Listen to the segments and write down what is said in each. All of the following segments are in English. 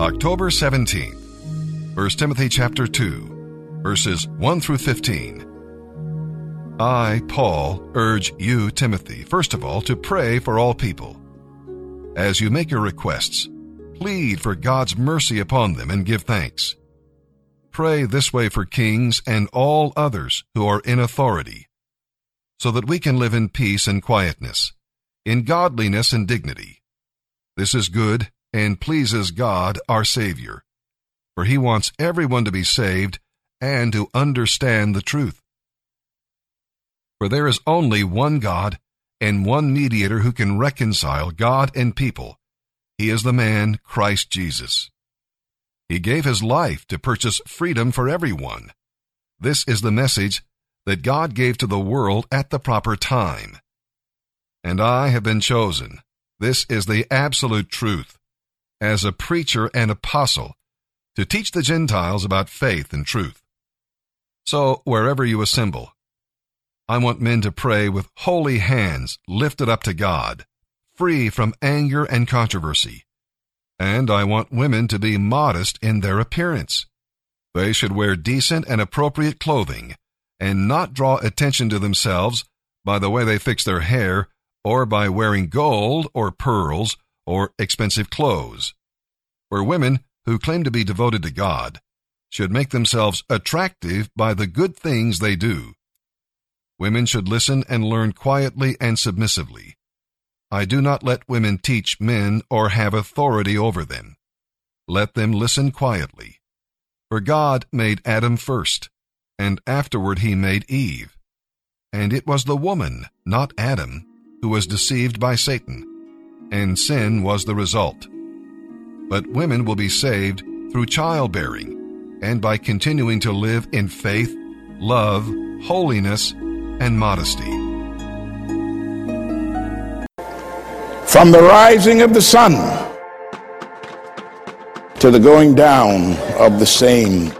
October 17th, 1 Timothy chapter 2, verses 1 through 15. I, Paul, urge you, Timothy, first of all, to pray for all people. As you make your requests, plead for God's mercy upon them and give thanks. Pray this way for kings and all others who are in authority, so that we can live in peace and quietness, in godliness and dignity. This is good and pleases God our Savior, for he wants everyone to be saved and to understand the truth. For there is only one God and one mediator who can reconcile God and people. He is the man Christ Jesus. He gave his life to purchase freedom for everyone. This is the message that God gave to the world at the proper time. And I have been chosen. This is the absolute truth as a preacher and apostle to teach the Gentiles about faith and truth. So, wherever you assemble, I want men to pray with holy hands lifted up to God, free from anger and controversy. And I want women to be modest in their appearance. They should wear decent and appropriate clothing and not draw attention to themselves by the way they fix their hair or by wearing gold or pearls or expensive clothes. For women who claim to be devoted to God should make themselves attractive by the good things they do. Women should listen and learn quietly and submissively. I do not let women teach men or have authority over them. Let them listen quietly. For God made Adam first, and afterward he made Eve. And it was the woman, not Adam, who was deceived by Satan and sin was the result. But women will be saved through childbearing and by continuing to live in faith, love, holiness, and modesty. From the rising of the sun to the going down of the same,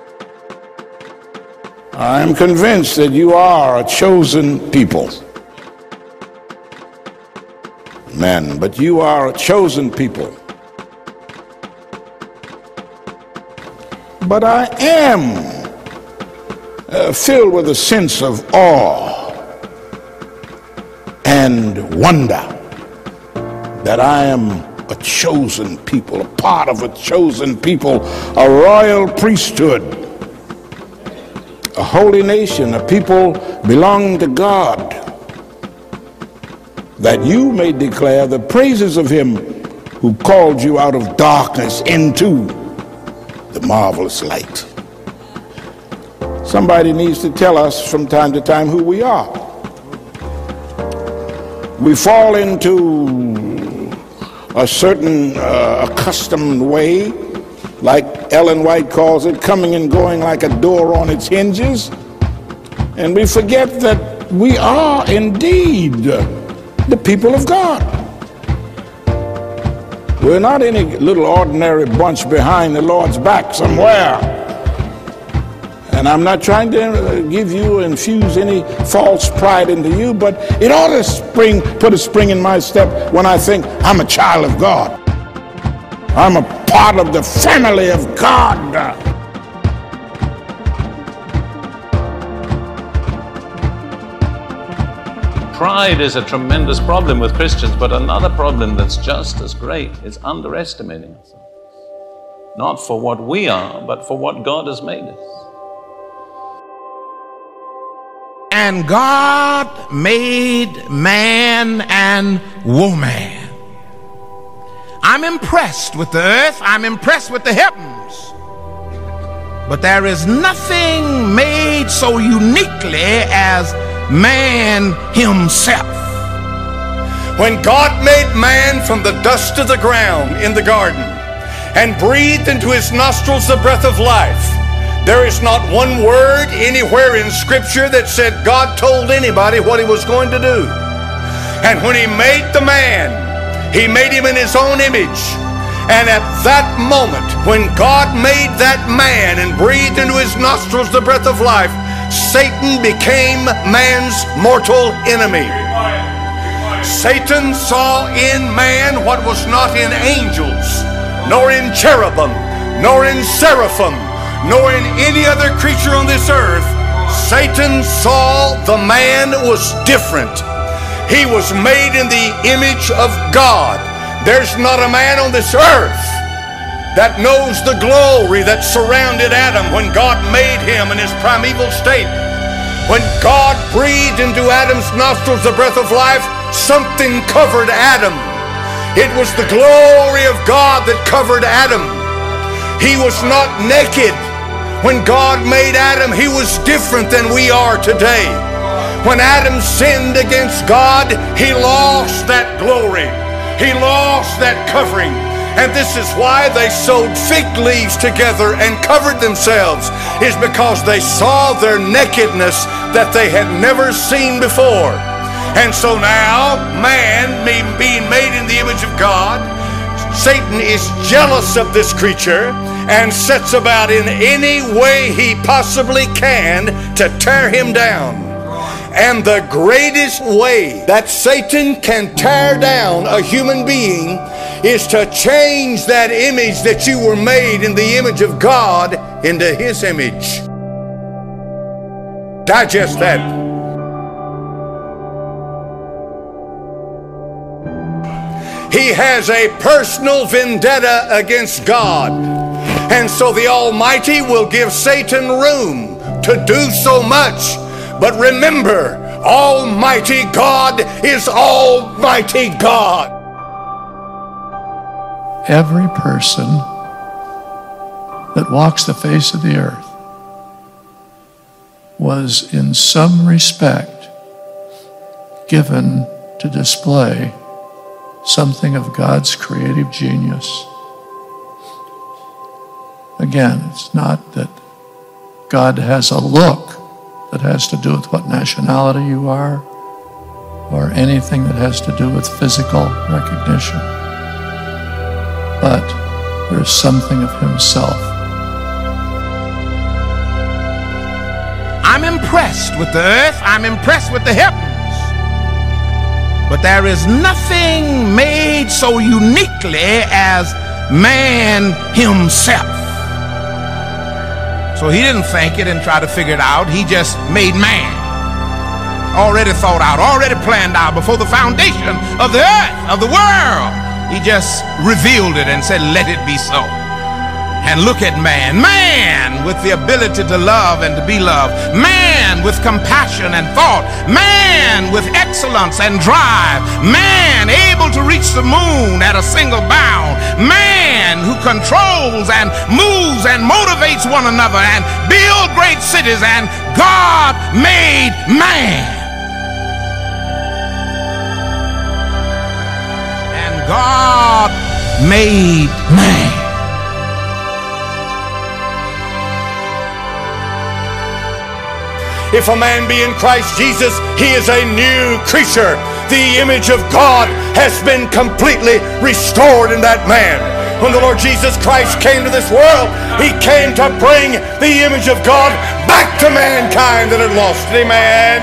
I am convinced that you are a chosen people men, but you are a chosen people. But I am uh, filled with a sense of awe and wonder that I am a chosen people, a part of a chosen people, a royal priesthood, a holy nation, a people belonging to God that you may declare the praises of him who called you out of darkness into the marvelous light. Somebody needs to tell us from time to time who we are. We fall into a certain uh, accustomed way, like Ellen White calls it, coming and going like a door on its hinges. And we forget that we are indeed the people of God. We're not any little ordinary bunch behind the Lord's back somewhere. And I'm not trying to uh, give you, or infuse any false pride into you, but it ought to spring, put a spring in my step when I think I'm a child of God. I'm a part of the family of God. Pride is a tremendous problem with Christians, but another problem that's just as great is underestimating ourselves. Not for what we are, but for what God has made us. And God made man and woman. I'm impressed with the earth, I'm impressed with the heavens. But there is nothing made so uniquely as man himself. When God made man from the dust of the ground in the garden and breathed into his nostrils the breath of life, there is not one word anywhere in Scripture that said God told anybody what he was going to do. And when he made the man, he made him in his own image. And at that moment, when God made that man and breathed into his nostrils the breath of life, Satan became man's mortal enemy. Satan saw in man what was not in angels, nor in cherubim, nor in seraphim, nor in any other creature on this earth, Satan saw the man was different. He was made in the image of God. There's not a man on this earth that knows the glory that surrounded Adam when God made him in his primeval state. When God breathed into Adam's nostrils the breath of life, something covered Adam. It was the glory of God that covered Adam. He was not naked. When God made Adam, he was different than we are today. When Adam sinned against God, he lost that glory. He lost that covering. And this is why they sewed fig leaves together and covered themselves, is because they saw their nakedness that they had never seen before. And so now, man being made in the image of God, Satan is jealous of this creature and sets about in any way he possibly can to tear him down. And the greatest way that Satan can tear down a human being is to change that image that you were made in the image of God into His image. Digest that. He has a personal vendetta against God. And so the Almighty will give Satan room to do so much but remember, Almighty God is Almighty God. Every person that walks the face of the earth was in some respect given to display something of God's creative genius. Again, it's not that God has a look that has to do with what nationality you are or anything that has to do with physical recognition. But there's something of himself. I'm impressed with the earth, I'm impressed with the heavens. But there is nothing made so uniquely as man himself. So he didn't think it and try to figure it out. He just made man. Already thought out, already planned out before the foundation of the earth, of the world. He just revealed it and said, Let it be so. And look at man. Man with the ability to love and to be loved. Man with compassion and thought. Man with excellence and drive. Man able to reach the moon at a single bound. Man who controls and moves and motivates one another and build great cities. And God made man. God made man. If a man be in Christ Jesus, he is a new creature. The image of God has been completely restored in that man. When the Lord Jesus Christ came to this world, he came to bring the image of God back to mankind that had lost it. Amen.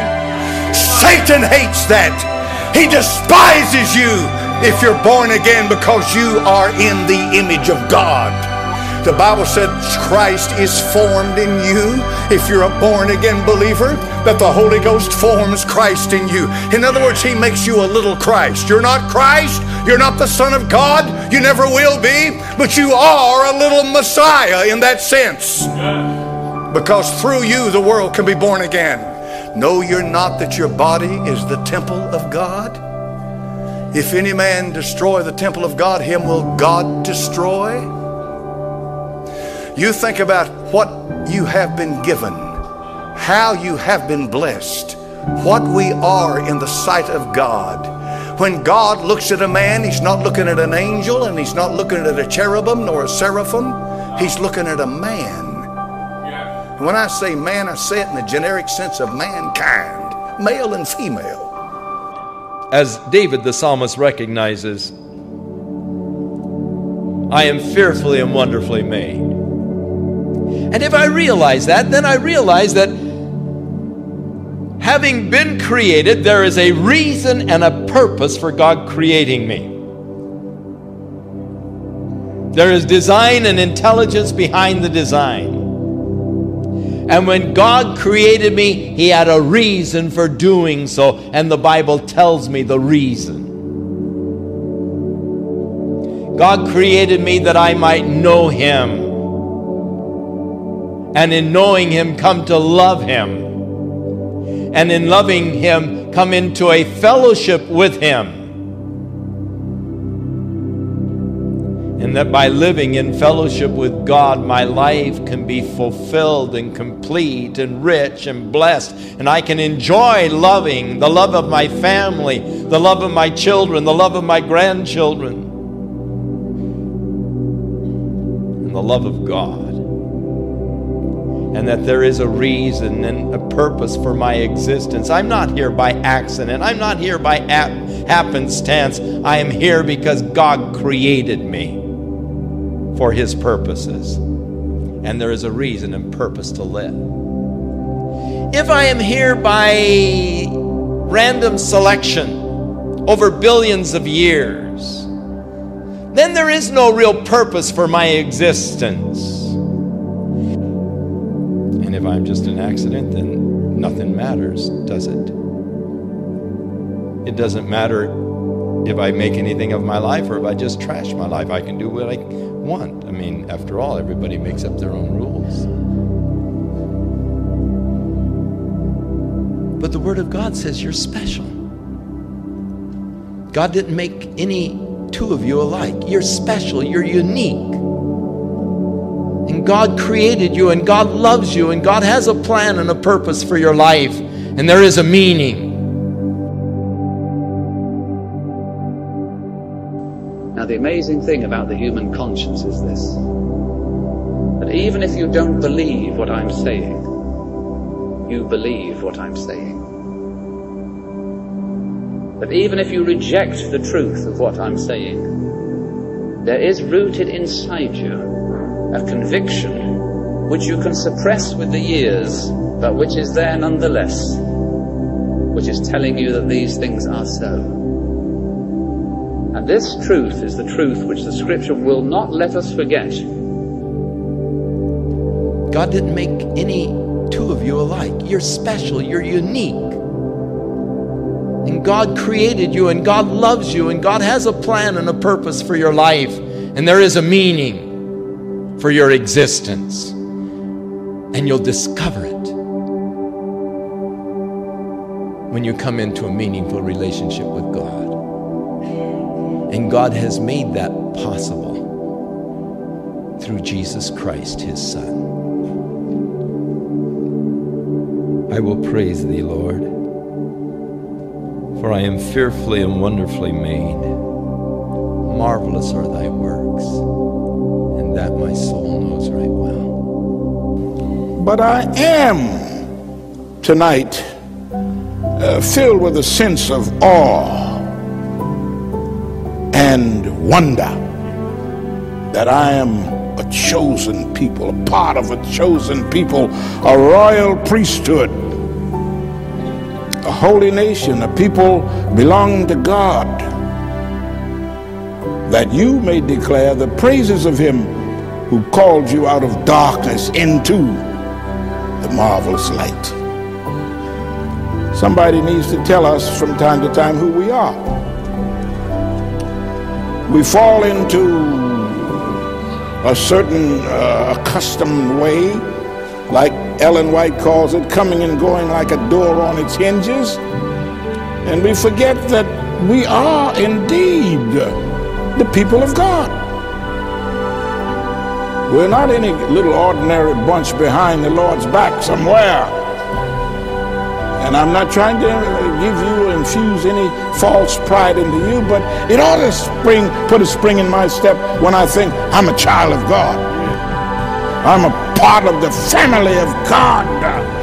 Satan hates that. He despises you if you're born again because you are in the image of God. The Bible said Christ is formed in you. If you're a born again believer, that the Holy Ghost forms Christ in you. In other words, He makes you a little Christ. You're not Christ. You're not the Son of God. You never will be. But you are a little Messiah in that sense. Because through you, the world can be born again. Know you're not that your body is the temple of God. If any man destroy the temple of God, him will God destroy. You think about what you have been given, how you have been blessed, what we are in the sight of God. When God looks at a man, He's not looking at an angel and He's not looking at a cherubim nor a seraphim. He's looking at a man. And when I say man, I say it in the generic sense of mankind, male and female. As David the psalmist recognizes, I am fearfully and wonderfully made. And if I realize that, then I realize that having been created, there is a reason and a purpose for God creating me. There is design and intelligence behind the design. And when God created me, He had a reason for doing so, and the Bible tells me the reason. God created me that I might know Him, and in knowing Him, come to love Him, and in loving Him, come into a fellowship with Him. And that by living in fellowship with God, my life can be fulfilled and complete and rich and blessed, and I can enjoy loving the love of my family, the love of my children, the love of my grandchildren, and the love of God. And that there is a reason and a purpose for my existence. I'm not here by accident. I'm not here by happenstance. I am here because God created me for His purposes. And there is a reason and purpose to live. If I am here by random selection over billions of years, then there is no real purpose for my existence. And if I'm just an accident, then nothing matters, does it? It doesn't matter if I make anything of my life or if I just trash my life. I can do what I want. I mean, after all, everybody makes up their own rules. But the Word of God says you're special. God didn't make any two of you alike. You're special, you're unique. And God created you, and God loves you, and God has a plan and a purpose for your life, and there is a meaning. The amazing thing about the human conscience is this that even if you don't believe what I'm saying, you believe what I'm saying. That even if you reject the truth of what I'm saying, there is rooted inside you a conviction which you can suppress with the years, but which is there nonetheless, which is telling you that these things are so. And this truth is the truth which the scripture will not let us forget. God didn't make any two of you alike. You're special, you're unique. And God created you, and God loves you, and God has a plan and a purpose for your life, and there is a meaning for your existence. And you'll discover it when you come into a meaningful relationship with God. And God has made that possible through Jesus Christ, his Son. I will praise thee, Lord, for I am fearfully and wonderfully made. Marvelous are thy works, and that my soul knows right well. But I am tonight uh, filled with a sense of awe and wonder that I am a chosen people, a part of a chosen people, a royal priesthood, a holy nation, a people belonging to God, that you may declare the praises of him who called you out of darkness into the marvelous light. Somebody needs to tell us from time to time who we are we fall into a certain uh, accustomed way, like Ellen White calls it, coming and going like a door on its hinges. And we forget that we are indeed the people of God. We're not any little ordinary bunch behind the Lord's back somewhere. And I'm not trying to give you, or infuse any false pride into you, but it ought to spring, put a spring in my step when I think I'm a child of God. I'm a part of the family of God.